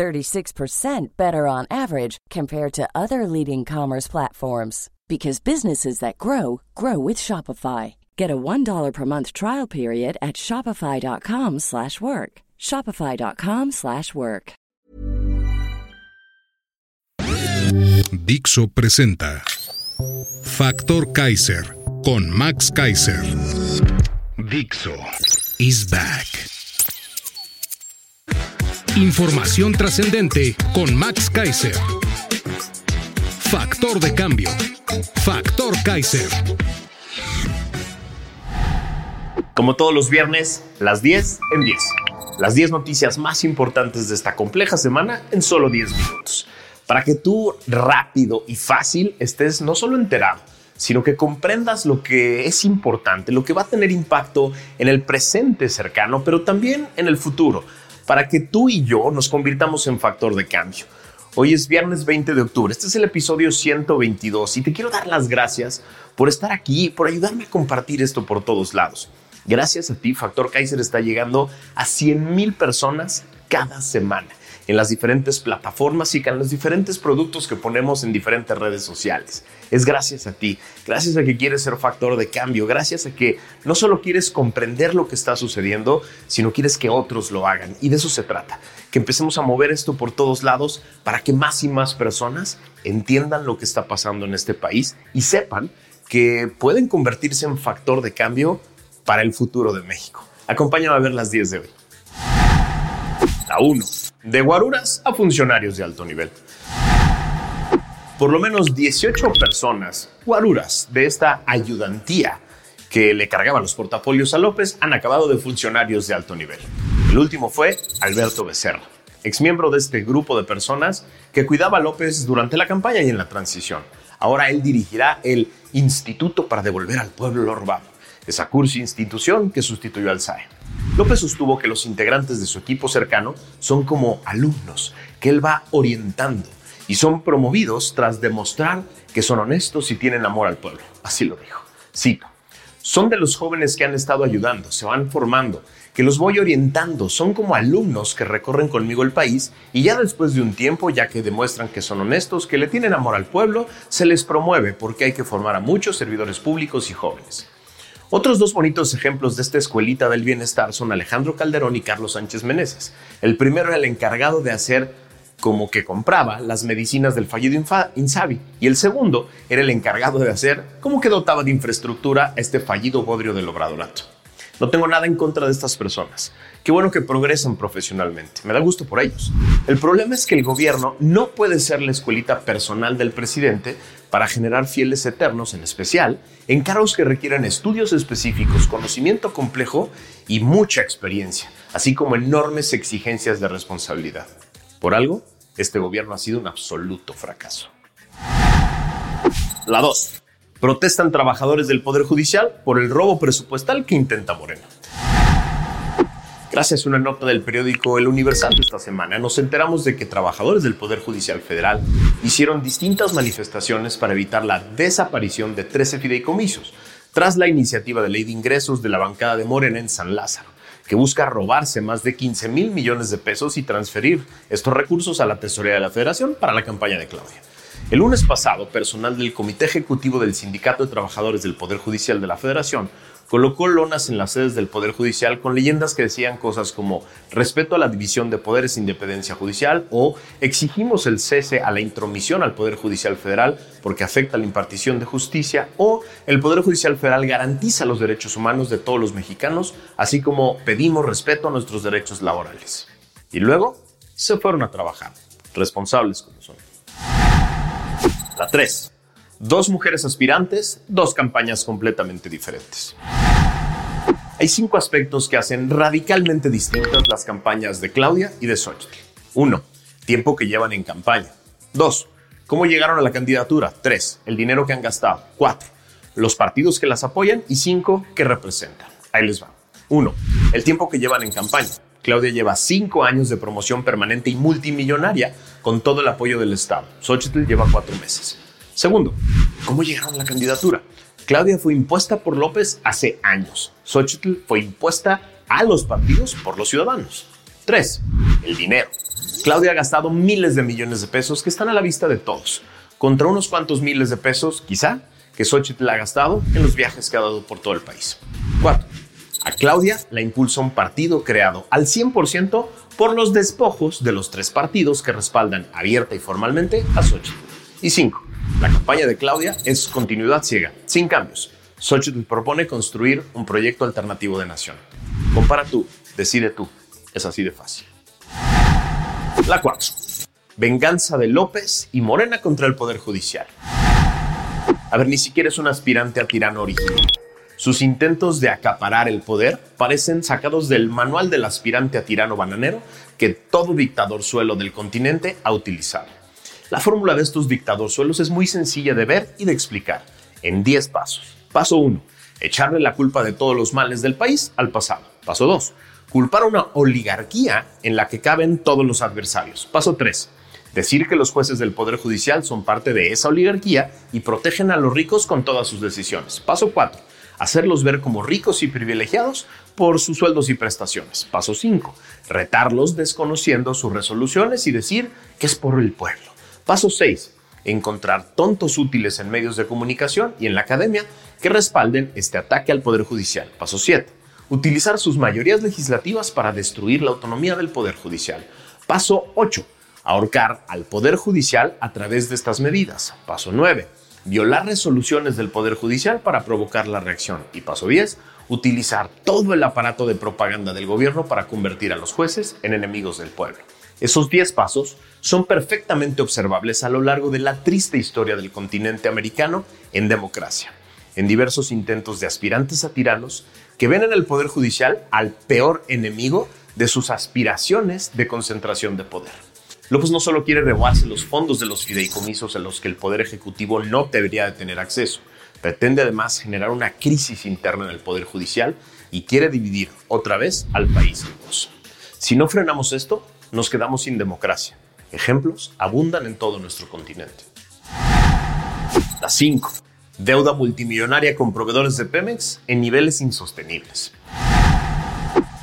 36% better on average compared to other leading commerce platforms because businesses that grow grow with Shopify. Get a $1 per month trial period at shopify.com/work. shopify.com/work. Dixo presenta Factor Kaiser con Max Kaiser. Dixo is back. Información trascendente con Max Kaiser. Factor de cambio. Factor Kaiser. Como todos los viernes, las 10 en 10. Las 10 noticias más importantes de esta compleja semana en solo 10 minutos. Para que tú rápido y fácil estés no solo enterado, sino que comprendas lo que es importante, lo que va a tener impacto en el presente cercano, pero también en el futuro, para que tú y yo nos convirtamos en factor de cambio. Hoy es viernes 20 de octubre, este es el episodio 122 y te quiero dar las gracias por estar aquí, por ayudarme a compartir esto por todos lados. Gracias a ti, Factor Kaiser está llegando a 100 mil personas cada semana en las diferentes plataformas y con los diferentes productos que ponemos en diferentes redes sociales. Es gracias a ti, gracias a que quieres ser factor de cambio, gracias a que no solo quieres comprender lo que está sucediendo, sino quieres que otros lo hagan. Y de eso se trata, que empecemos a mover esto por todos lados para que más y más personas entiendan lo que está pasando en este país y sepan que pueden convertirse en factor de cambio para el futuro de México. Acompáñame a ver las 10 de hoy. La 1 de guaruras a funcionarios de alto nivel. Por lo menos 18 personas, guaruras de esta ayudantía que le cargaba los portafolios a López, han acabado de funcionarios de alto nivel. El último fue Alberto Becerra, exmiembro de este grupo de personas que cuidaba a López durante la campaña y en la transición. Ahora él dirigirá el Instituto para devolver al pueblo lo esa cursi institución que sustituyó al SAE. López sostuvo que los integrantes de su equipo cercano son como alumnos que él va orientando y son promovidos tras demostrar que son honestos y tienen amor al pueblo. Así lo dijo. Cito. Son de los jóvenes que han estado ayudando, se van formando, que los voy orientando, son como alumnos que recorren conmigo el país y ya después de un tiempo, ya que demuestran que son honestos, que le tienen amor al pueblo, se les promueve porque hay que formar a muchos servidores públicos y jóvenes. Otros dos bonitos ejemplos de esta escuelita del bienestar son Alejandro Calderón y Carlos Sánchez Meneses. El primero era el encargado de hacer como que compraba las medicinas del fallido Insabi y el segundo era el encargado de hacer como que dotaba de infraestructura a este fallido bodrio del obradorato. No tengo nada en contra de estas personas. Qué bueno que progresen profesionalmente. Me da gusto por ellos. El problema es que el gobierno no puede ser la escuelita personal del presidente para generar fieles eternos, en especial en cargos que requieran estudios específicos, conocimiento complejo y mucha experiencia, así como enormes exigencias de responsabilidad. Por algo, este gobierno ha sido un absoluto fracaso. La 2. Protestan trabajadores del Poder Judicial por el robo presupuestal que intenta Morena. Gracias a una nota del periódico El Universal esta semana, nos enteramos de que trabajadores del Poder Judicial Federal hicieron distintas manifestaciones para evitar la desaparición de 13 fideicomisos, tras la iniciativa de ley de ingresos de la bancada de Morena en San Lázaro, que busca robarse más de 15 mil millones de pesos y transferir estos recursos a la tesorería de la Federación para la campaña de Claudia. El lunes pasado, personal del Comité Ejecutivo del Sindicato de Trabajadores del Poder Judicial de la Federación colocó lonas en las sedes del Poder Judicial con leyendas que decían cosas como respeto a la división de poderes e independencia judicial o exigimos el cese a la intromisión al Poder Judicial Federal porque afecta la impartición de justicia o el Poder Judicial Federal garantiza los derechos humanos de todos los mexicanos, así como pedimos respeto a nuestros derechos laborales. Y luego se fueron a trabajar, responsables como son. La 3. Dos mujeres aspirantes, dos campañas completamente diferentes. Hay cinco aspectos que hacen radicalmente distintas las campañas de Claudia y de Xochitl. 1. Tiempo que llevan en campaña. 2. ¿Cómo llegaron a la candidatura? 3. El dinero que han gastado. 4. Los partidos que las apoyan. Y 5. Que representan. Ahí les va. 1. El tiempo que llevan en campaña. Claudia lleva 5 años de promoción permanente y multimillonaria con todo el apoyo del Estado. Xochitl lleva 4 meses. Segundo, ¿cómo llegaron a la candidatura? Claudia fue impuesta por López hace años. Xochitl fue impuesta a los partidos por los ciudadanos. 3. El dinero. Claudia ha gastado miles de millones de pesos que están a la vista de todos, contra unos cuantos miles de pesos, quizá, que Xochitl ha gastado en los viajes que ha dado por todo el país. 4. A Claudia la impulsa un partido creado al 100% por los despojos de los tres partidos que respaldan abierta y formalmente a Xochitl. Y 5. La campaña de Claudia es continuidad ciega, sin cambios. Xochitl propone construir un proyecto alternativo de nación. Compara tú, decide tú. Es así de fácil. La 4. Venganza de López y Morena contra el Poder Judicial. A ver, ni siquiera es un aspirante a tirano original. Sus intentos de acaparar el poder parecen sacados del manual del aspirante a tirano bananero que todo dictador suelo del continente ha utilizado. La fórmula de estos dictadorzuelos es muy sencilla de ver y de explicar, en 10 pasos. Paso 1. Echarle la culpa de todos los males del país al pasado. Paso 2 culpar a una oligarquía en la que caben todos los adversarios. Paso 3. Decir que los jueces del Poder Judicial son parte de esa oligarquía y protegen a los ricos con todas sus decisiones. Paso 4. Hacerlos ver como ricos y privilegiados por sus sueldos y prestaciones. Paso 5. Retarlos desconociendo sus resoluciones y decir que es por el pueblo. Paso 6. Encontrar tontos útiles en medios de comunicación y en la academia que respalden este ataque al Poder Judicial. Paso 7 utilizar sus mayorías legislativas para destruir la autonomía del Poder Judicial. Paso 8. Ahorcar al Poder Judicial a través de estas medidas. Paso 9. Violar resoluciones del Poder Judicial para provocar la reacción. Y paso 10. Utilizar todo el aparato de propaganda del gobierno para convertir a los jueces en enemigos del pueblo. Esos 10 pasos son perfectamente observables a lo largo de la triste historia del continente americano en democracia, en diversos intentos de aspirantes a tiranos que ven en el Poder Judicial al peor enemigo de sus aspiraciones de concentración de poder. López no solo quiere rebajarse los fondos de los fideicomisos en los que el Poder Ejecutivo no debería de tener acceso, pretende además generar una crisis interna en el Poder Judicial y quiere dividir otra vez al país. Si no frenamos esto, nos quedamos sin democracia. Ejemplos abundan en todo nuestro continente. La 5 deuda multimillonaria con proveedores de Pemex en niveles insostenibles.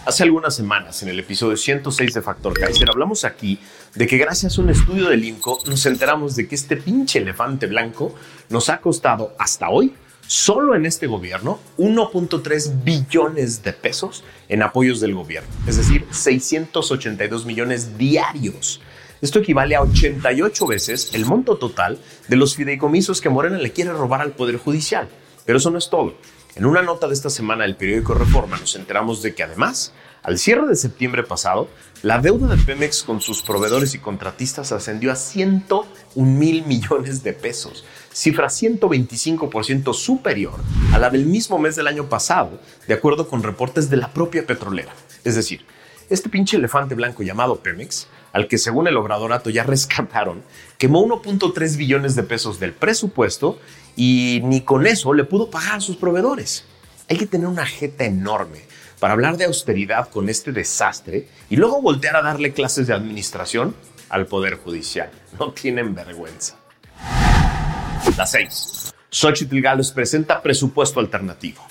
Hace algunas semanas, en el episodio 106 de Factor Kaiser, hablamos aquí de que gracias a un estudio del INCO nos enteramos de que este pinche elefante blanco nos ha costado hasta hoy, solo en este gobierno, 1.3 billones de pesos en apoyos del gobierno, es decir, 682 millones diarios esto equivale a 88 veces el monto total de los fideicomisos que Morena le quiere robar al Poder Judicial. Pero eso no es todo. En una nota de esta semana del periódico Reforma nos enteramos de que además, al cierre de septiembre pasado, la deuda de Pemex con sus proveedores y contratistas ascendió a 101 mil millones de pesos, cifra 125% superior a la del mismo mes del año pasado, de acuerdo con reportes de la propia petrolera. Es decir, este pinche elefante blanco llamado Pemex al que según el obradorato ya rescataron, quemó 1.3 billones de pesos del presupuesto y ni con eso le pudo pagar a sus proveedores. Hay que tener una jeta enorme para hablar de austeridad con este desastre y luego voltear a darle clases de administración al Poder Judicial. No tienen vergüenza. La 6. Xochitl Gales presenta presupuesto alternativo.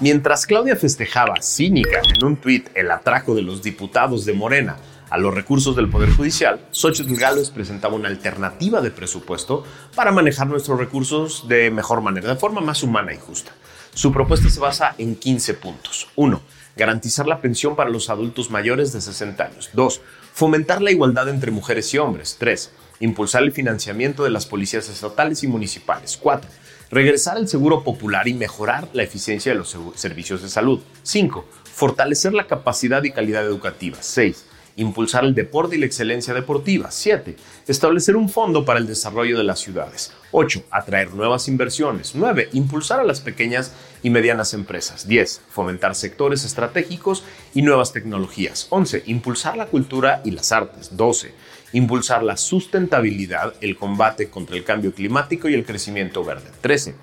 Mientras Claudia festejaba cínica en un tuit el atraco de los diputados de Morena a los recursos del Poder Judicial, Xochitl Gálvez presentaba una alternativa de presupuesto para manejar nuestros recursos de mejor manera, de forma más humana y justa. Su propuesta se basa en 15 puntos. 1. Garantizar la pensión para los adultos mayores de 60 años. 2. Fomentar la igualdad entre mujeres y hombres. 3. Impulsar el financiamiento de las policías estatales y municipales. 4 regresar al seguro popular y mejorar la eficiencia de los servicios de salud. 5. Fortalecer la capacidad y calidad educativa. 6. Impulsar el deporte y la excelencia deportiva. 7. Establecer un fondo para el desarrollo de las ciudades. 8. Atraer nuevas inversiones. 9. Impulsar a las pequeñas y medianas empresas. 10. Fomentar sectores estratégicos y nuevas tecnologías. 11. Impulsar la cultura y las artes. 12 impulsar la sustentabilidad, el combate contra el cambio climático y el crecimiento verde. 13.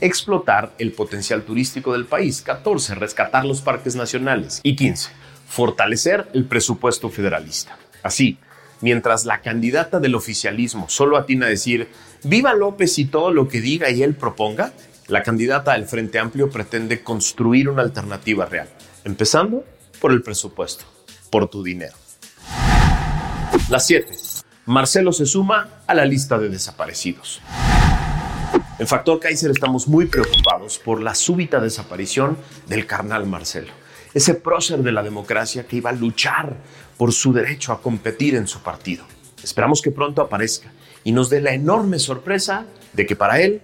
Explotar el potencial turístico del país. 14. Rescatar los parques nacionales. Y 15. Fortalecer el presupuesto federalista. Así, mientras la candidata del oficialismo solo atina a decir viva López y todo lo que diga y él proponga, la candidata del Frente Amplio pretende construir una alternativa real, empezando por el presupuesto, por tu dinero. Las 7. Marcelo se suma a la lista de desaparecidos. En Factor Kaiser estamos muy preocupados por la súbita desaparición del carnal Marcelo, ese prócer de la democracia que iba a luchar por su derecho a competir en su partido. Esperamos que pronto aparezca y nos dé la enorme sorpresa de que para él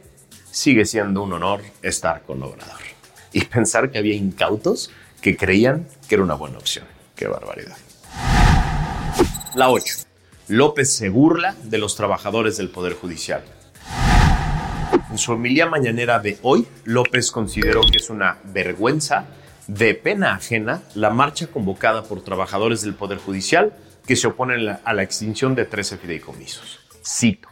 sigue siendo un honor estar con Obrador. Y pensar que había incautos que creían que era una buena opción. Qué barbaridad. La 8. López se burla de los trabajadores del Poder Judicial. En su familia mañanera de hoy, López consideró que es una vergüenza de pena ajena la marcha convocada por trabajadores del Poder Judicial que se oponen a la extinción de 13 fideicomisos. Cito,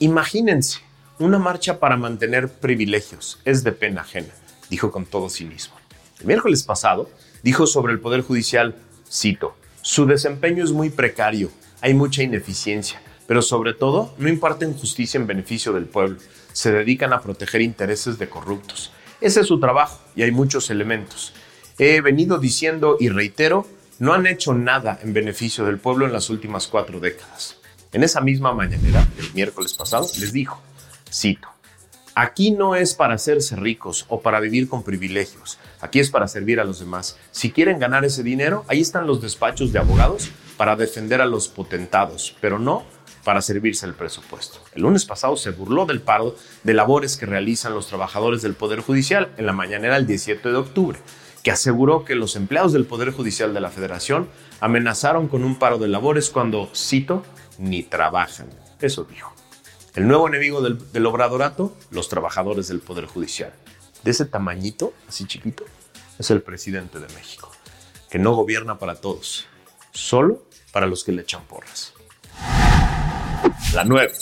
imagínense una marcha para mantener privilegios, es de pena ajena, dijo con todo cinismo. El miércoles pasado dijo sobre el Poder Judicial, cito, su desempeño es muy precario, hay mucha ineficiencia, pero sobre todo no imparten justicia en beneficio del pueblo, se dedican a proteger intereses de corruptos. Ese es su trabajo y hay muchos elementos. He venido diciendo y reitero, no han hecho nada en beneficio del pueblo en las últimas cuatro décadas. En esa misma mañanera, el miércoles pasado, les dijo, cito, Aquí no es para hacerse ricos o para vivir con privilegios. Aquí es para servir a los demás. Si quieren ganar ese dinero, ahí están los despachos de abogados para defender a los potentados, pero no para servirse el presupuesto. El lunes pasado se burló del paro de labores que realizan los trabajadores del Poder Judicial en la mañanera del 17 de octubre, que aseguró que los empleados del Poder Judicial de la Federación amenazaron con un paro de labores cuando, cito, ni trabajan. Eso dijo. El nuevo enemigo del, obradorato, los trabajadores del Poder Judicial. De ese tamañito, así chiquito, es el presidente de México, que no gobierna para todos, solo para los que le echan porras. La 9.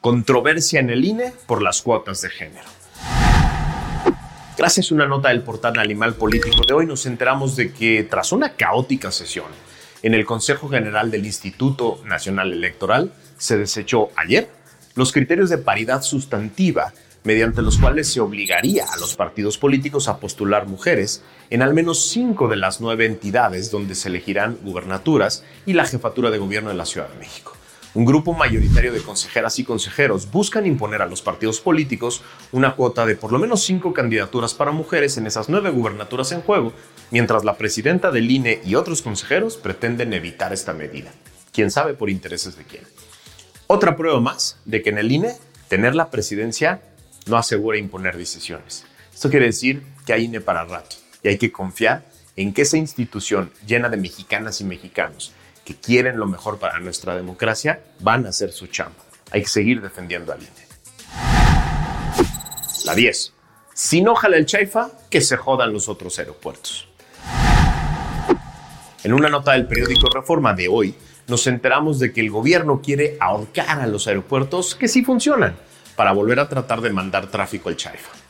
Controversia en el INE por las cuotas de género. Gracias a una nota del portal Animal Político de hoy nos enteramos de que tras una caótica sesión en el Consejo General del Instituto Nacional Electoral se desechó ayer los criterios de paridad sustantiva, mediante los cuales se obligaría a los partidos políticos a postular mujeres en al menos cinco de las nueve entidades donde se elegirán gubernaturas y la jefatura de gobierno de la Ciudad de México. Un grupo mayoritario de consejeras y consejeros buscan imponer a los partidos políticos una cuota de por lo menos cinco candidaturas para mujeres en esas nueve gubernaturas en juego, mientras la presidenta del INE y otros consejeros pretenden evitar esta medida. ¿Quién sabe por intereses de quién? Otra prueba más de que en el INE tener la presidencia no asegura imponer decisiones. Esto quiere decir que hay INE para rato y hay que confiar en que esa institución llena de mexicanas y mexicanos que quieren lo mejor para nuestra democracia van a hacer su chamba. Hay que seguir defendiendo al INE. La 10. Si no jala el Chaifa, que se jodan los otros aeropuertos. En una nota del periódico Reforma de hoy, nos enteramos de que el gobierno quiere ahorcar a los aeropuertos que sí funcionan para volver a tratar de mandar tráfico al Chaifa.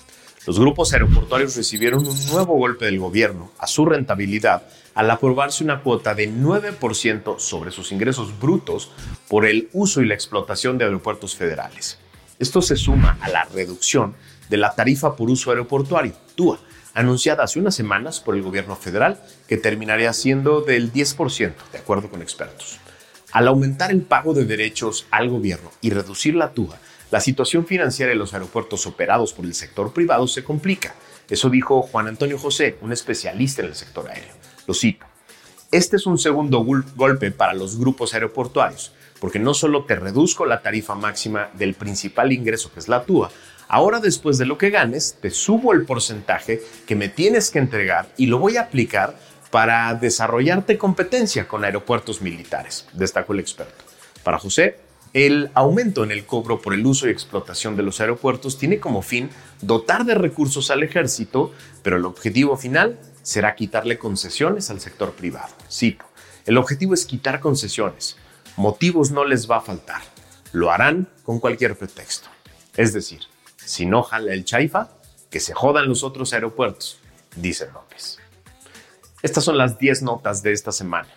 Los grupos aeroportuarios recibieron un nuevo golpe del gobierno a su rentabilidad al aprobarse una cuota de 9% sobre sus ingresos brutos por el uso y la explotación de aeropuertos federales. Esto se suma a la reducción de la tarifa por uso aeroportuario, TUA, anunciada hace unas semanas por el gobierno federal, que terminaría siendo del 10%, de acuerdo con expertos. Al aumentar el pago de derechos al gobierno y reducir la TUA, la situación financiera de los aeropuertos operados por el sector privado se complica. Eso dijo Juan Antonio José, un especialista en el sector aéreo. Lo cito. Este es un segundo golpe para los grupos aeroportuarios, porque no solo te reduzco la tarifa máxima del principal ingreso que es la TUA, ahora después de lo que ganes, te subo el porcentaje que me tienes que entregar y lo voy a aplicar para desarrollarte competencia con aeropuertos militares, destacó el experto. Para José, el aumento en el cobro por el uso y explotación de los aeropuertos tiene como fin dotar de recursos al ejército, pero el objetivo final será quitarle concesiones al sector privado. Cito, el objetivo es quitar concesiones, Motivos no les va a faltar. Lo harán con cualquier pretexto. Es decir, si no jala el chaifa, que se jodan los otros aeropuertos, dice López. Estas son las 10 notas de esta semana.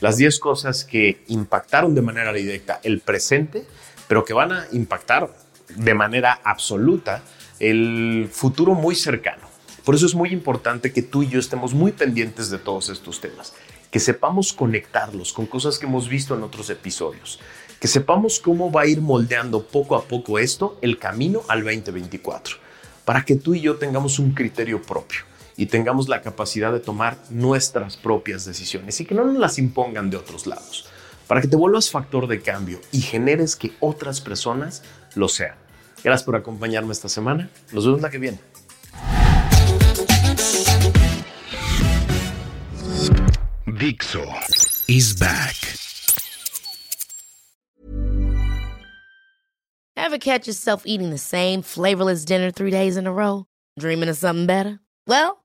Las 10 cosas que impactaron de manera directa el presente, pero que van a impactar de manera absoluta el futuro muy cercano. Por eso es muy importante que tú y yo estemos muy pendientes de todos estos temas, que sepamos conectarlos con cosas que hemos visto en otros episodios, que sepamos cómo va a ir moldeando poco a poco esto el camino al 2024, para que tú y yo tengamos un criterio propio y tengamos la capacidad de tomar nuestras propias decisiones y que no nos las impongan de otros lados, para que te vuelvas factor de cambio y generes que otras personas lo sean. Gracias por acompañarme esta semana. Nos vemos la que viene. Dixo is back. Ever catch yourself eating the same flavorless dinner three days in a row? Dreaming of something better? Well,